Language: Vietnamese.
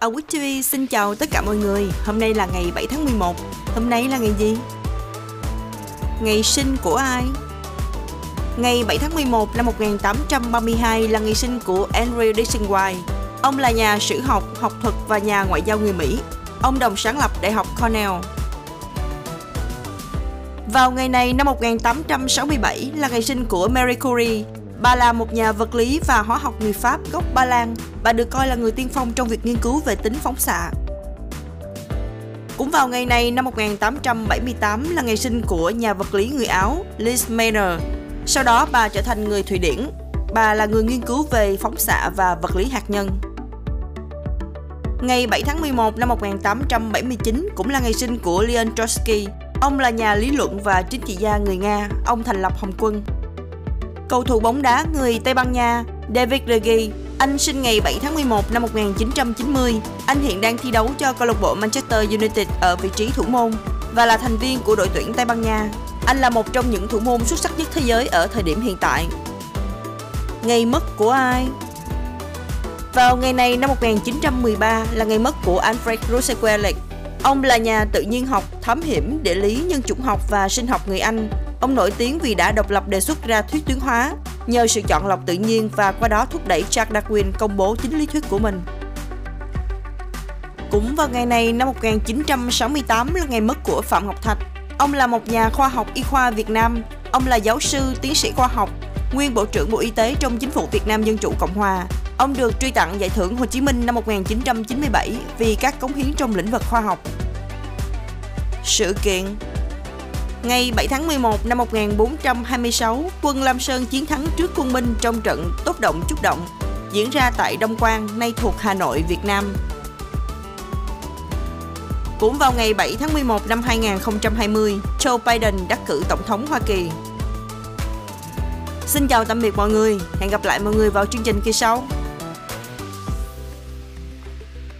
Awit TV xin chào tất cả mọi người. Hôm nay là ngày 7 tháng 11. Hôm nay là ngày gì? Ngày sinh của ai? Ngày 7 tháng 11 năm 1832 là ngày sinh của Henry Dixon White. Ông là nhà sử học, học thuật và nhà ngoại giao người Mỹ. Ông đồng sáng lập Đại học Cornell. Vào ngày này năm 1867 là ngày sinh của Marie Curie. Bà là một nhà vật lý và hóa học người Pháp gốc Ba Lan. Bà được coi là người tiên phong trong việc nghiên cứu về tính phóng xạ. Cũng vào ngày này, năm 1878 là ngày sinh của nhà vật lý người Áo Lise Meitner. Sau đó, bà trở thành người Thụy Điển. Bà là người nghiên cứu về phóng xạ và vật lý hạt nhân. Ngày 7 tháng 11 năm 1879 cũng là ngày sinh của Leon Trotsky. Ông là nhà lý luận và chính trị gia người Nga. Ông thành lập Hồng quân. Cầu thủ bóng đá người Tây Ban Nha, David De Gea, anh sinh ngày 7 tháng 11 năm 1990. Anh hiện đang thi đấu cho câu lạc bộ Manchester United ở vị trí thủ môn và là thành viên của đội tuyển Tây Ban Nha. Anh là một trong những thủ môn xuất sắc nhất thế giới ở thời điểm hiện tại. Ngày mất của ai? Vào ngày này năm 1913 là ngày mất của Alfred Russell Ông là nhà tự nhiên học, thám hiểm, địa lý, nhân chủng học và sinh học người Anh. Ông nổi tiếng vì đã độc lập đề xuất ra thuyết tuyến hóa nhờ sự chọn lọc tự nhiên và qua đó thúc đẩy Charles Darwin công bố chính lý thuyết của mình. Cũng vào ngày này năm 1968 là ngày mất của Phạm Ngọc Thạch. Ông là một nhà khoa học y khoa Việt Nam. Ông là giáo sư, tiến sĩ khoa học, nguyên Bộ trưởng Bộ Y tế trong Chính phủ Việt Nam Dân Chủ Cộng Hòa. Ông được truy tặng giải thưởng Hồ Chí Minh năm 1997 vì các cống hiến trong lĩnh vực khoa học. Sự kiện Ngày 7 tháng 11 năm 1426, quân Lam Sơn chiến thắng trước quân Minh trong trận Tốt Động Chúc Động, diễn ra tại Đông Quang, nay thuộc Hà Nội, Việt Nam. Cũng vào ngày 7 tháng 11 năm 2020, Joe Biden đắc cử Tổng thống Hoa Kỳ. Xin chào tạm biệt mọi người, hẹn gặp lại mọi người vào chương trình kỳ sau.